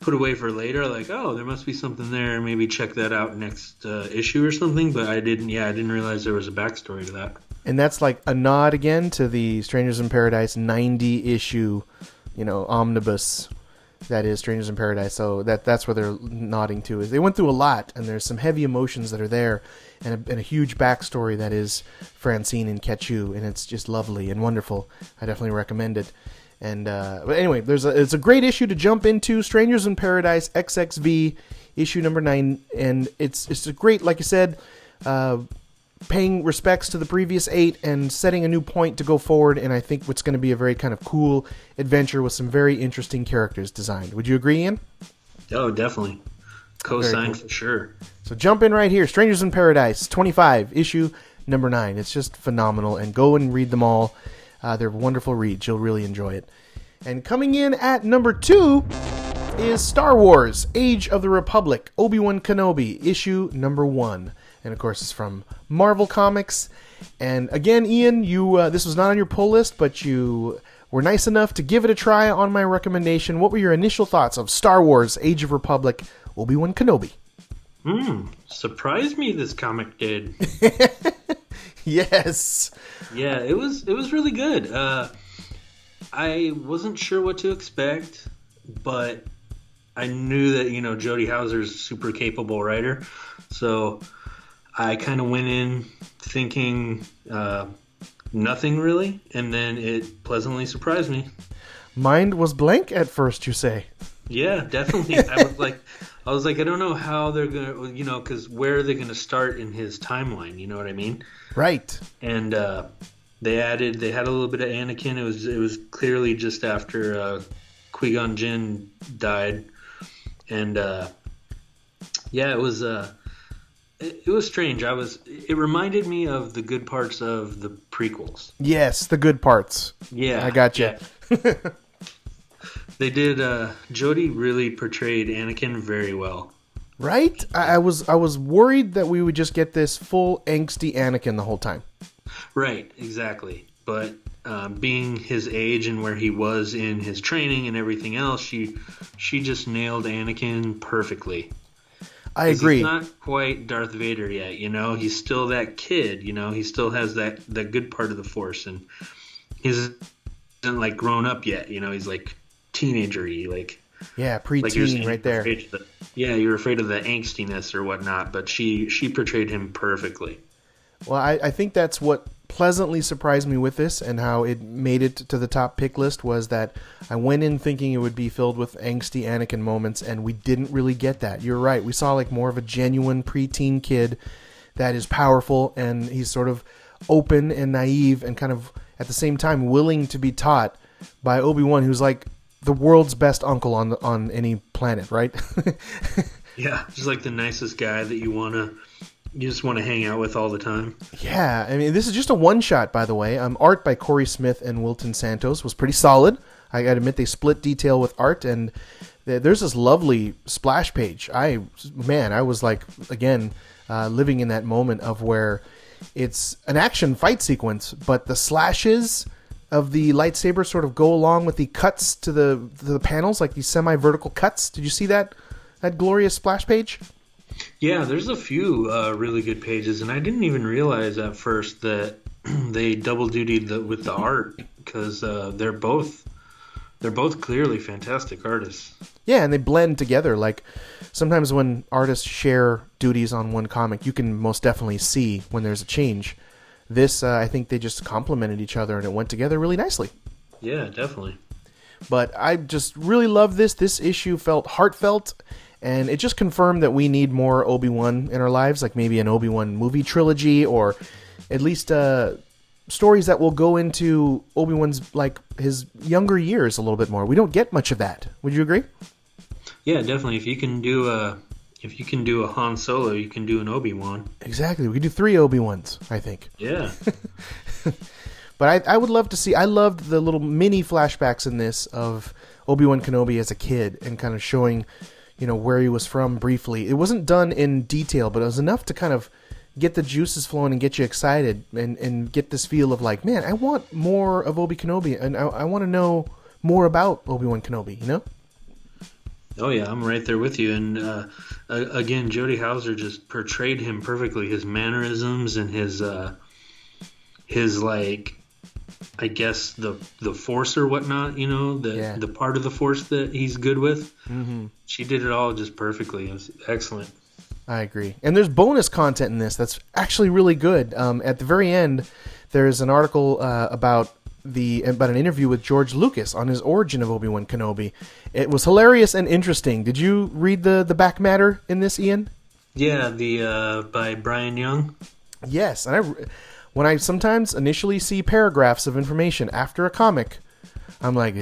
put away for later. Like, oh, there must be something there. Maybe check that out next uh, issue or something. But I didn't. Yeah, I didn't realize there was a backstory to that. And that's like a nod again to the Strangers in Paradise 90 issue, you know, omnibus that is Strangers in Paradise. So that that's what they're nodding to is they went through a lot and there's some heavy emotions that are there and a, and a huge backstory that is Francine and Katchoo and it's just lovely and wonderful. I definitely recommend it. And uh, but anyway, there's a, it's a great issue to jump into. Strangers in Paradise XXV issue number nine, and it's it's a great, like I said, uh, paying respects to the previous eight and setting a new point to go forward. And I think what's going to be a very kind of cool adventure with some very interesting characters designed. Would you agree, Ian? Oh, definitely. Co-sign cool. for sure. So jump in right here. Strangers in Paradise, 25, issue number 9. It's just phenomenal. And go and read them all. Uh, they're wonderful reads. You'll really enjoy it. And coming in at number 2 is Star Wars Age of the Republic, Obi Wan Kenobi, issue number 1. And of course, it's from Marvel Comics. And again, Ian, you uh, this was not on your pull list, but you were nice enough to give it a try on my recommendation. What were your initial thoughts of Star Wars Age of Republic, Obi Wan Kenobi? Hmm. Surprised me. This comic did. Yes. Yeah, it was it was really good. Uh, I wasn't sure what to expect, but I knew that you know Jody Houser's a super capable writer, so I kind of went in thinking uh, nothing really, and then it pleasantly surprised me. Mind was blank at first, you say. Yeah, definitely. I was like, I was like, I don't know how they're gonna, you know, because where are they gonna start in his timeline? You know what I mean? Right. And uh, they added, they had a little bit of Anakin. It was, it was clearly just after uh, Qui Gon Jinn died, and uh, yeah, it was, uh, it, it was strange. I was, it reminded me of the good parts of the prequels. Yes, the good parts. Yeah, I got you. yeah. They did. Uh, Jody really portrayed Anakin very well. Right? I, I was I was worried that we would just get this full angsty Anakin the whole time. Right, exactly. But um, being his age and where he was in his training and everything else, she she just nailed Anakin perfectly. I agree. He's not quite Darth Vader yet, you know. He's still that kid, you know. He still has that that good part of the Force, and he's isn't like grown up yet, you know. He's like teenagery, like yeah, like you're preteen saying, right there. the- yeah, you're afraid of the angstiness or whatnot, but she she portrayed him perfectly. Well, I, I think that's what pleasantly surprised me with this and how it made it to the top pick list was that I went in thinking it would be filled with angsty Anakin moments, and we didn't really get that. You're right. We saw like more of a genuine preteen kid that is powerful and he's sort of open and naive and kind of at the same time willing to be taught by Obi Wan, who's like the world's best uncle on on any planet, right? Yeah, just like the nicest guy that you wanna you just want to hang out with all the time. Yeah, I mean, this is just a one shot, by the way. Um, art by Cory Smith and Wilton Santos was pretty solid. I gotta admit, they split detail with art, and th- there's this lovely splash page. I, man, I was like, again, uh, living in that moment of where it's an action fight sequence, but the slashes of the lightsaber sort of go along with the cuts to the to the panels, like these semi vertical cuts. Did you see that that glorious splash page? Yeah, there's a few uh, really good pages, and I didn't even realize at first that they double dutied the, with the art because uh, they're both they're both clearly fantastic artists. Yeah, and they blend together. Like sometimes when artists share duties on one comic, you can most definitely see when there's a change. This, uh, I think, they just complemented each other and it went together really nicely. Yeah, definitely. But I just really love this. This issue felt heartfelt, and it just confirmed that we need more Obi Wan in our lives, like maybe an Obi Wan movie trilogy, or at least uh, stories that will go into Obi Wan's like his younger years a little bit more. We don't get much of that. Would you agree? Yeah, definitely. If you can do a if you can do a Han Solo, you can do an Obi Wan. Exactly. We could do three Obi Wans, I think. Yeah, But I, I would love to see. I loved the little mini flashbacks in this of Obi Wan Kenobi as a kid and kind of showing, you know, where he was from briefly. It wasn't done in detail, but it was enough to kind of get the juices flowing and get you excited and, and get this feel of like, man, I want more of Obi Kenobi and I, I want to know more about Obi Wan Kenobi. You know? Oh yeah, I'm right there with you. And uh, again, Jody Houser just portrayed him perfectly. His mannerisms and his uh, his like, I guess the the force or whatnot. You know, the Yeah. the part of the force that he's good with. Mm-hmm. She did it all just perfectly. It was excellent. I agree. And there's bonus content in this that's actually really good. Um, at the very end, there's an article uh, about the about an interview with George Lucas on his origin of Obi Wan Kenobi. It was hilarious and interesting. Did you read the the back matter in this, Ian? Yeah, the uh, by Bryan Young. Yes, and I when I sometimes initially see paragraphs of information after a comic, I'm like,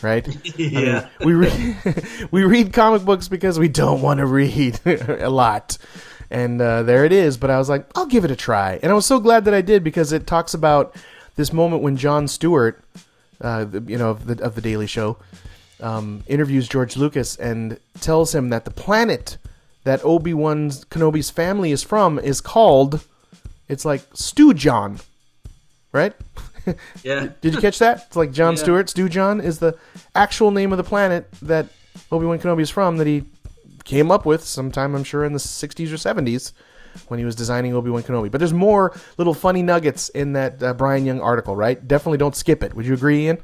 right? I mean, Yeah. we read we read comic books because we don't want to read a lot, and uh, there it is. But I was like, I'll give it a try, and I was so glad that I did because it talks about this moment when Jon Stewart, uh, you know, of the of the Daily Show, um, interviews George Lucas and tells him that the planet that Obi Wan Kenobi's family is from is called, it's like Stewjon, right? Yeah, Did you catch that? It's like Jon Yeah. Stewart. Stewjon is the actual name of the planet that Obi Wan Kenobi is from that he came up with sometime, I'm sure, in the 60s or 70s when he was designing Obi Wan Kenobi. But there's more little funny nuggets in that uh, Bryan Young article, right? Definitely don't skip it. Would you agree, Ian?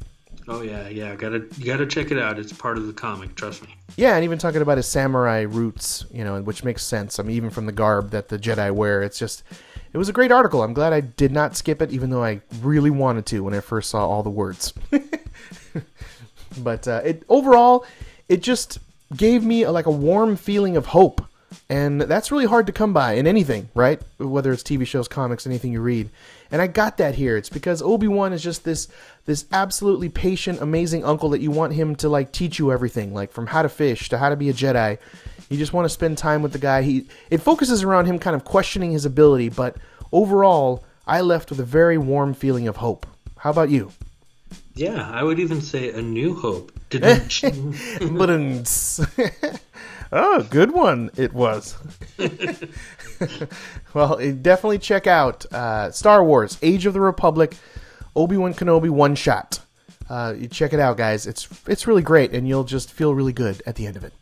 Oh yeah, yeah. Gotta you gotta check it out. It's part of the comic. Trust me. Yeah, and even talking about his samurai roots, you know, which makes sense. I mean, even from the garb that the Jedi wear, it's just, it was a great article. I'm glad I did not skip it, even though I really wanted to when I first saw all the words. but uh, it overall, it just gave me a, like a warm feeling of hope. And that's really hard to come by in anything, right? Whether it's TV shows, comics, anything you read. And I got that here. It's because Obi-Wan is just this this absolutely patient, amazing uncle that you want him to like teach you everything, like from how to fish to how to be a Jedi. You just want to spend time with the guy. He it focuses around him kind of questioning his ability, but overall, I left with a very warm feeling of hope. How about you? Yeah, I would even say a new hope. Didn't, but oh, good one it was. well, definitely check out uh, Star Wars: Age of the Republic, Obi Wan Kenobi one shot. Uh, you check it out, guys. It's it's really great, and you'll just feel really good at the end of it.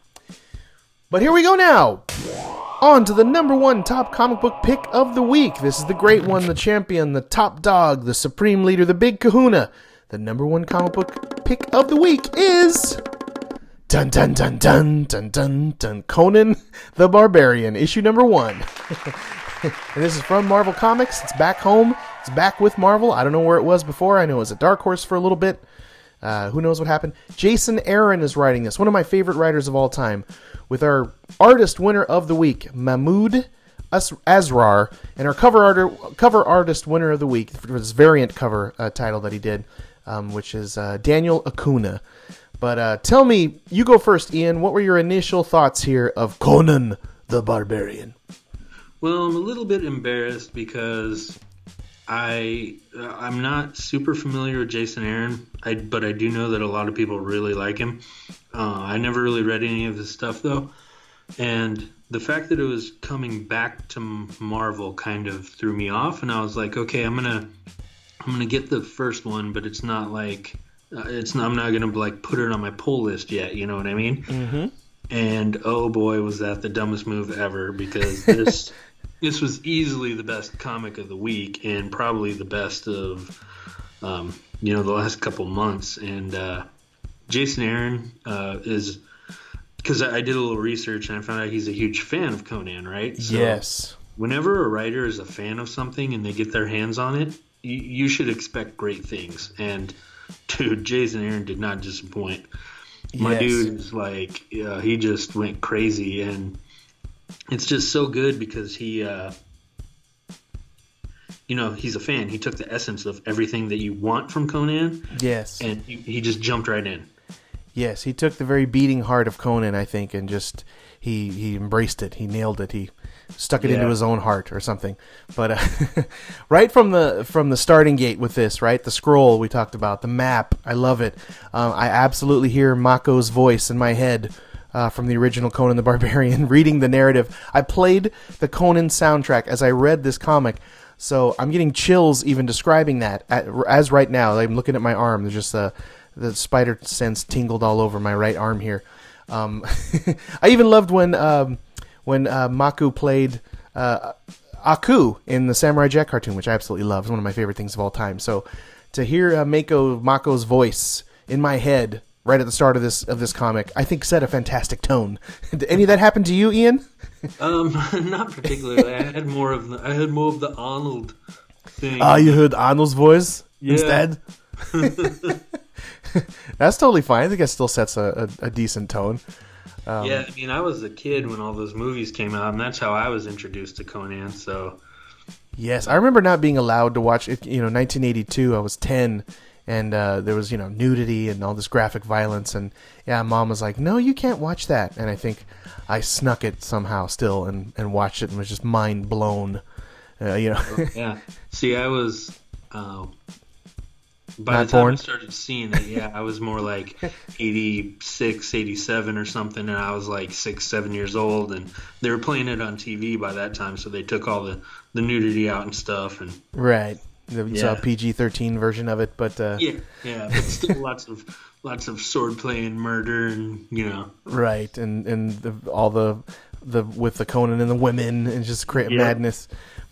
But here we go now. On to the number one top comic book pick of the week. This is the great one, the champion, the top dog, the supreme leader, the big kahuna. The number one comic book pick of the week is. Dun dun dun dun dun dun dun Conan the Barbarian, issue number one. and this is from Marvel Comics. It's back home. It's back with Marvel. I don't know where it was before. I know it was at Dark Horse for a little bit. Uh, who knows what happened? Jason Aaron is writing this. One of my favorite writers of all time. With our artist winner of the week, Mahmoud Asrar, and our cover art- cover artist winner of the week for this variant cover uh, title that he did, um, which is uh, Daniel Acuna. But uh, tell me, you go first, Ian. What were your initial thoughts here of Conan the Barbarian? Well, I'm a little bit embarrassed because I uh, I'm not super familiar with Jason Aaron, I, but I do know that a lot of people really like him. Uh, I never really read any of his stuff though, and the fact that it was coming back to Marvel kind of threw me off, and I was like, okay, I'm gonna I'm gonna get the first one, but it's not like it's not, I'm not gonna like put it on my pull list yet. You know what I mean? Mm-hmm. And oh boy, was that the dumbest move ever because this this was easily the best comic of the week and probably the best of um, you know the last couple months. And uh, Jason Aaron uh, is because I I did a little research and I found out he's a huge fan of Conan, right? So yes. Whenever a writer is a fan of something and they get their hands on it, you, you should expect great things. And dude, Jason Aaron did not disappoint. My Yes. dude is like, uh, he just went crazy, and it's just so good because he, uh, you know, he's a fan. He took the essence of everything that you want from Conan, Yes. and he, he just jumped right in. Yes, he took the very beating heart of Conan, I think, and just he he embraced it. He nailed it. He stuck it into his own heart or something. But uh, right from the from the starting gate with this, right, the scroll we talked about, the map, I love it. Um, I absolutely hear Mako's voice in my head. Uh, from the original Conan the Barbarian, reading the narrative. I played the Conan soundtrack as I read this comic, so I'm getting chills even describing that. At, as right now, I'm looking at my arm. There's just a the spider sense tingled all over my right arm here. Um, I even loved when um, when uh, Mako played uh, Aku in the Samurai Jack cartoon, which I absolutely love. It's one of my favorite things of all time. So to hear uh, Mako Mako's voice in my head right at the start of this of this comic, I think set a fantastic tone. Did any of that happen to you, Ian? Um, not particularly. I had more of the I had more of the Arnold thing. Ah, you heard Arnold's voice Yeah. instead. That's totally fine. I think it still sets a, a, a decent tone. Um, yeah, I mean, I was a kid when all those movies came out, and that's how I was introduced to Conan. So Yes, I remember not being allowed to watch it. You know, 1982. I was 10, and uh, there was you know nudity and all this graphic violence, and yeah, mom was like, "No, you can't watch that." And I think I snuck it somehow still and and watched it and was just mind blown. Uh, you know, yeah. See, I was. Uh, by Not the time born? I started seeing it, yeah, I was more like 86, 87 or something, and I was like six, seven years old, and they were playing it on TV by that time, so they took all the, the nudity out and stuff, and right? It's a Yeah. PG-13 version of it, but uh, yeah, yeah, but still lots of lots of swordplay and murder, and you know, right, and and the, all the the with the Conan and the women and just create Yeah. madness.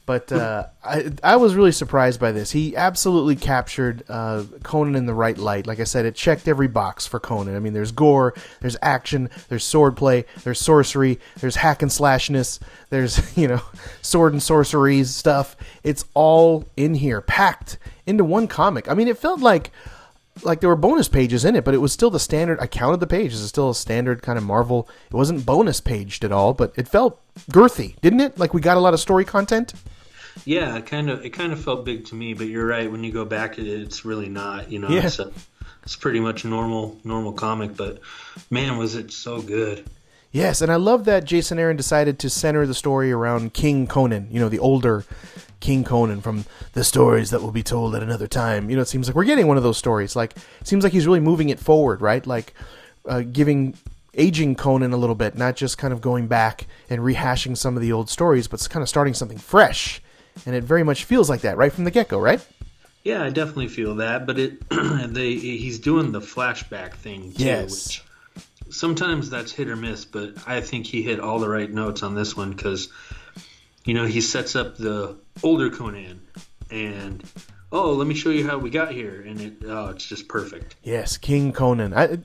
But uh, I I was really surprised by this. He absolutely captured uh, Conan in the right light. Like I said, it checked every box for Conan. I mean, there's gore, there's action, there's swordplay, there's sorcery, there's hack and slashness, there's you know sword and sorceries stuff. It's all in here, packed into one comic. I mean, it felt like like there were bonus pages in it, but it was still the standard. I counted the pages. It's still a standard kind of Marvel. It wasn't bonus paged at all, but it felt girthy, didn't it? Like we got a lot of story content. Yeah, it kind of it kind of felt big to me, but you're right. When you go back, it, it's really not. You know, Yeah. it's, a, it's pretty much normal normal comic. But man, was it so good? Yes, and I love that Jason Aaron decided to center the story around King Conan, you know, the older King Conan from the stories that will be told at another time. You know, it seems like we're getting one of those stories. Like, it seems like he's really moving it forward, right? Like, uh, giving aging Conan a little bit, not just kind of going back and rehashing some of the old stories, but kind of starting something fresh. And it very much feels like that right from the get go, right? Yeah, I definitely feel that. But it they he's doing the flashback thing too, Yes. which sometimes that's hit or miss. But I think he hit all the right notes on this one because you know he sets up the older Conan and oh let me show you how we got here and it oh it's just perfect. Yes, King Conan. I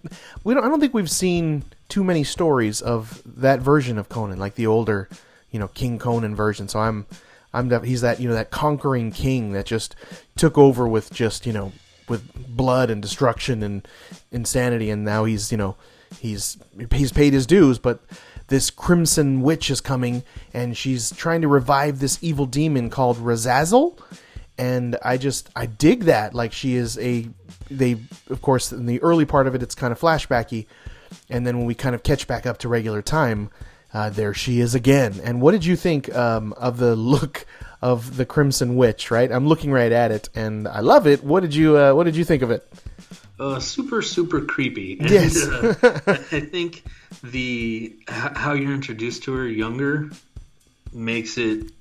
we don't. I don't think we've seen too many stories of that version of Conan, like the older, you know, King Conan version. So I'm, I'm. def- He's that you know that conquering king that just took over with just you know with blood and destruction and insanity, and now he's you know he's he's paid his dues, but. This crimson witch is coming, and she's trying to revive this evil demon called Razazel and I just I dig that. Like she is a they of course in the early part of it it's kind of flashbacky, and then when we kind of catch back up to regular time, uh, there she is again. And what did you think um, of the look of the Crimson Witch? Right, I'm looking right at it, and I love it. What did you uh, What did you think of it? Uh, super super creepy. And, Yes. uh, I think the how you're introduced to her younger makes it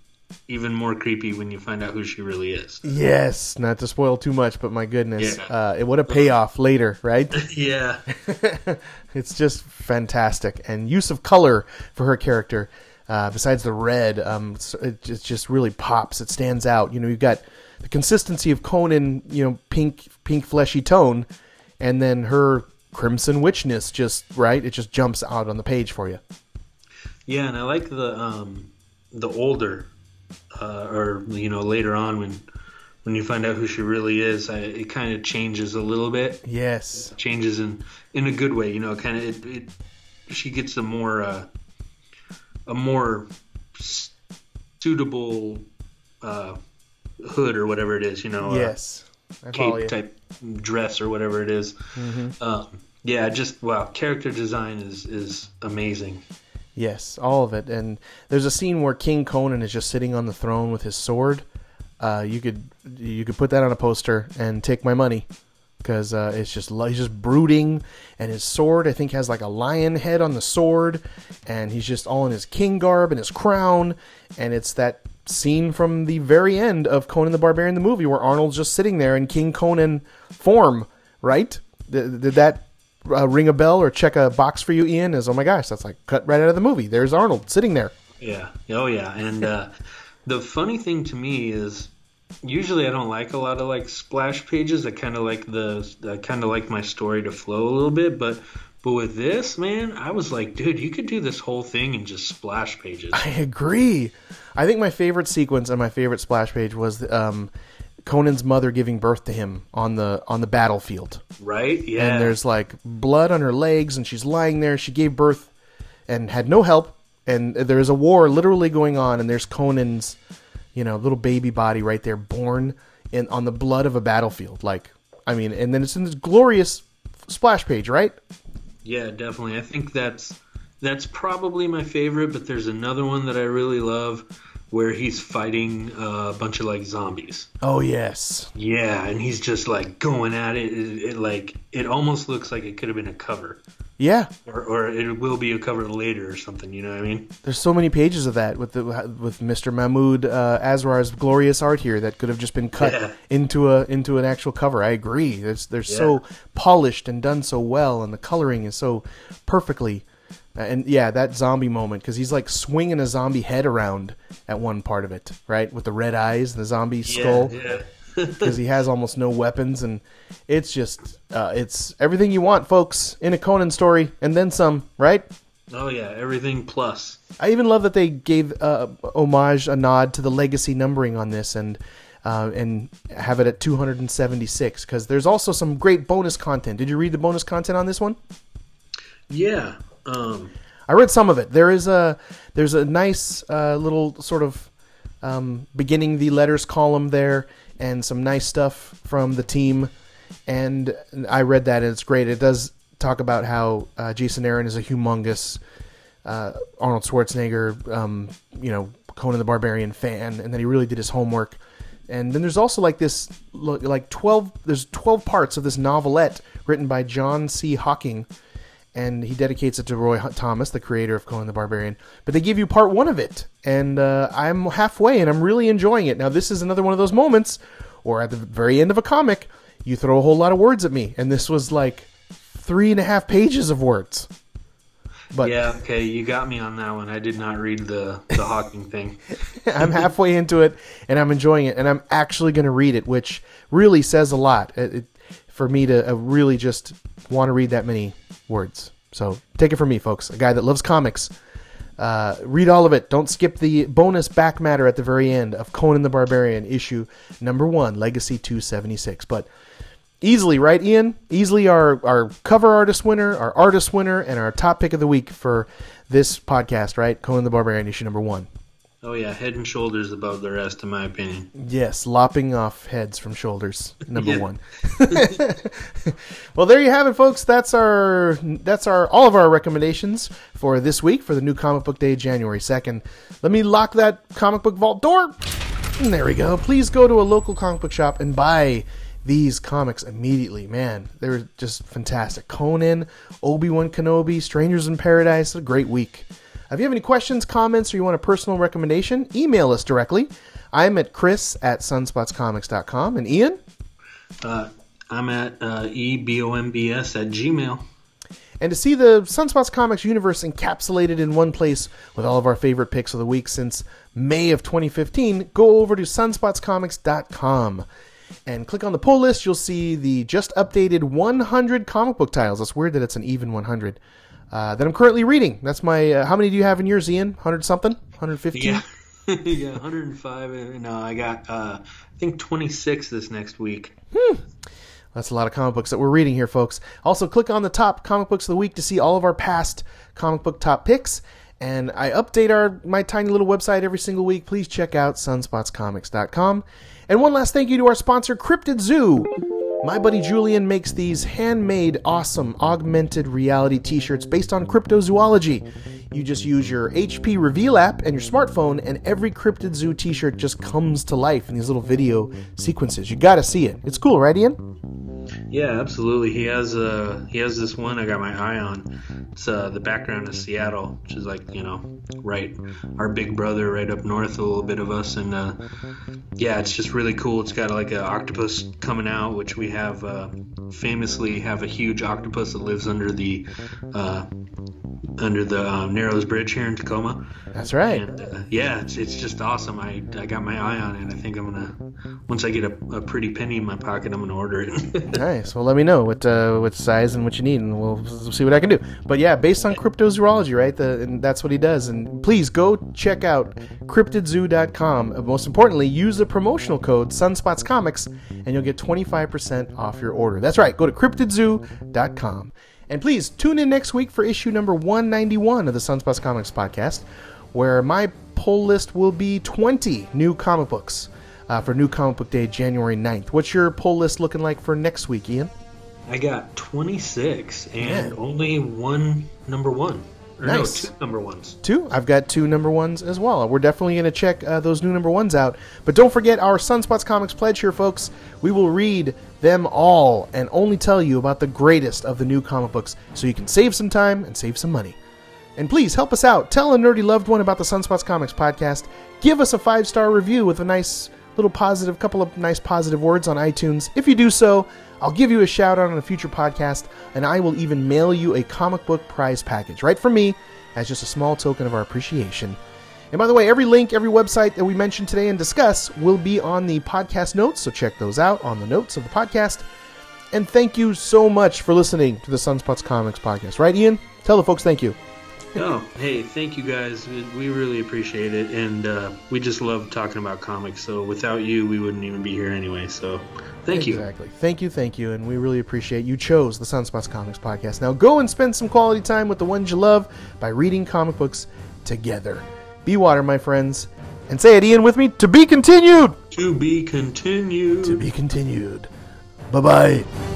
even more creepy when you find out who she really is. Yes, not to spoil too much, but my goodness, Yeah. uh, it what a payoff later, right? Yeah. it's just fantastic and use of color for her character uh, besides the red um, it just, just really pops it stands out you know you've got the consistency of conan you know pink pink fleshy tone and then her crimson witchness just right it just jumps out on the page for you Yeah, and I like the um, the older, uh, or you know later on when when you find out who she really is, I, it kind of changes a little bit. yes Changes in in a good way, you know. Kind of it, it. She gets a more uh, a more suitable uh, hood or whatever it is, you know. uh, yes cape type dress or whatever it is. Um, yeah, just wow, character design is is amazing. Yes, all of it. And there's a scene where King Conan is just sitting on the throne with his sword. Uh, you could you could put that on a poster and take my money because uh, it's just he's just brooding, and his sword I think has like a lion head on the sword, and he's just all in his king garb and his crown, and it's that scene from the very end of Conan the Barbarian the movie where Arnold's just sitting there in King Conan form, right? Did, did that uh, ring a bell or check a box for you, Ian? Is oh my gosh, that's like cut right out of the movie. There's Arnold sitting there. Yeah. Oh yeah. And uh, the funny thing to me is usually I don't like a lot of like splash pages. I kind of like the I kind of like my story to flow a little bit, but but with this, man, I was like, dude, you could do this whole thing in just splash pages. I agree. I think my favorite sequence and my favorite splash page was um, Conan's mother giving birth to him on the on the battlefield. Right? Yeah. And there's like blood on her legs, and she's lying there. She gave birth and had no help, and there is a war literally going on, and there's Conan's, you know, little baby body right there, born in on the blood of a battlefield. Like, I mean, and then it's in this glorious splash page, right? Yeah, definitely. I think that's that's probably my favorite, but there's another one that I really love where he's fighting a bunch of like zombies. Oh yes, Yeah, and he's just like going at it. It, it like it almost looks like it could have been a cover, yeah. or, or it will be a cover later or something. You know what I mean? There's so many pages of that with the with Mr. Mahmoud uh, Asrar's glorious art here that could have just been cut Yeah. into a into an actual cover. I agree. There's they're so polished and done so well, and the coloring is so perfectly. And yeah, that zombie moment because he's like swinging a zombie head around at one part of it, right, with the red eyes and the zombie skull Yeah, because he has almost no weapons, and it's just uh, it's everything you want, folks, in a Conan story, and then some, right? Oh yeah, everything plus. I even love that they gave uh, homage, a nod to the legacy numbering on this, and uh, and have it at 276 because there's also some great bonus content. Did you read the bonus content on this one? Yeah. Um, I read some of it. There is a there's a nice uh, little sort of um, beginning the letters column there, and some nice stuff from the team. And I read that, and it's great. It does talk about how uh, Jason Aaron is a humongous uh, Arnold Schwarzenegger, um, you know, Conan the Barbarian fan, and that he really did his homework. And then there's also like this, like twelve. There's twelve parts of this novelette written by John C. Hocking, and he dedicates it to Roy Thomas, the creator of Conan the Barbarian. But they give you part one of it, and uh, I'm halfway, and I'm really enjoying it. Now, this is another one of those moments, or at the very end of a comic, you throw a whole lot of words at me, and this was like three and a half pages of words. But yeah, okay, you got me on that one. I did not read the the Hocking thing. I'm halfway into it, and I'm enjoying it, and I'm actually going to read it, which really says a lot it, it, for me to uh, really just want to read that many words. So take it from me, folks, a guy that loves comics. Uh, read all of it. Don't skip the bonus back matter at the very end of Conan the Barbarian issue number one, Legacy 276. But easily, right, Ian? Easily our, our cover artist winner, our artist winner, and our top pick of the week for this podcast, right? Conan the Barbarian, issue number one. Oh yeah, head and shoulders above the rest, in my opinion. Yes, lopping off heads from shoulders, number one. well, there you have it, folks. That's our that's our all of our recommendations for this week for the new comic book day, January second. Let me lock that comic book vault door. And there we go. Please go to a local comic book shop and buy these comics immediately. Man, they're just fantastic. Conan, Obi Wan Kenobi, Strangers in Paradise. A great week. If you have any questions, comments, or you want a personal recommendation, email us directly. I'm at chris at sunspotscomics.com. And Ian? Uh, I'm at uh, ebombs at gmail. And to see the Sunspots Comics universe encapsulated in one place with all of our favorite picks of the week since May of 2015, go over to sunspotscomics.com and click on the pull list. You'll see the just updated 100 comic book titles. That's weird that it's an even 100 uh, that I'm currently reading. That's my. Uh, how many do you have in yours, Ian? Hundred something? Hundred fifteen? Yeah. yeah, 105. No, I got uh, I think 26 this next week. Hmm. That's a lot of comic books that we're reading here, folks. Also, click on the top comic books of the week to see all of our past comic book top picks. And I update our my tiny little website every single week. Please check out sunspotscomics.com. And one last thank you to our sponsor, Cryptid Zoo. My buddy Julian makes these handmade, awesome, augmented reality t shirts based on cryptozoology. You just use your HP Reveal app and your smartphone, and every Cryptid Zoo t shirt just comes to life in these little video sequences. You gotta see it. It's cool, right, Ian? Yeah, absolutely. He has uh he has this one I got my eye on. It's uh the background is Seattle, which is like you know right our big brother right up north a little bit of us, and uh, yeah, it's just really cool. It's got like an octopus coming out, which we have uh, famously have a huge octopus that lives under the uh, under the um, Narrows Bridge here in Tacoma. That's right. And, uh, yeah, it's, it's just awesome. I, I got my eye on it. I think I'm gonna once I get a, a pretty penny in my pocket, I'm gonna order it. nice. Well, let me know what uh, what size and what you need, and we'll see what I can do. But yeah, based on cryptozoology, right? The, and that's what he does. And please go check out cryptidzoo.com. Most importantly, use the promotional code Sunspots Comics, and you'll get 25% off your order. That's right. Go to cryptidzoo.com. And please tune in next week for issue number 191 of the Sunspots Comics podcast, where my pull list will be 20 new comic books uh, for New Comic Book Day, January 9th. What's your pull list looking like for next week, Ian? I got 26 and only one number one. Or nice. No, two number ones. Two? I've got two number ones as well. We're definitely going to check uh, those new number ones out. But don't forget our Sunspots Comics pledge here, folks. We will read them all and only tell you about the greatest of the new comic books so you can save some time and save some money. And please help us out. Tell a nerdy loved one about the Sunspots Comics podcast. Give us a five star review with a nice little positive, couple of nice positive words on iTunes. If you do so, I'll give you a shout out on a future podcast, and I will even mail you a comic book prize package right from me as just a small token of our appreciation. And by the way, every link, every website that we mentioned today and discuss will be on the podcast notes, so check those out on the notes of the podcast. And thank you so much for listening to the Sunspots Comics podcast. Right, Ian? Tell the folks thank you. Oh, hey, thank you guys. We- We really appreciate it, and uh, we just love talking about comics. So without you, we wouldn't even be here anyway. So thank you. Exactly. Thank you, thank you, and we really appreciate you chose the Sunspots Comics podcast. Now go and spend some quality time with the ones you love by reading comic books together. Be water, my friends, and say it, Ian, with me. To be continued. To be continued. To be continued. Bye bye.